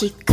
chica.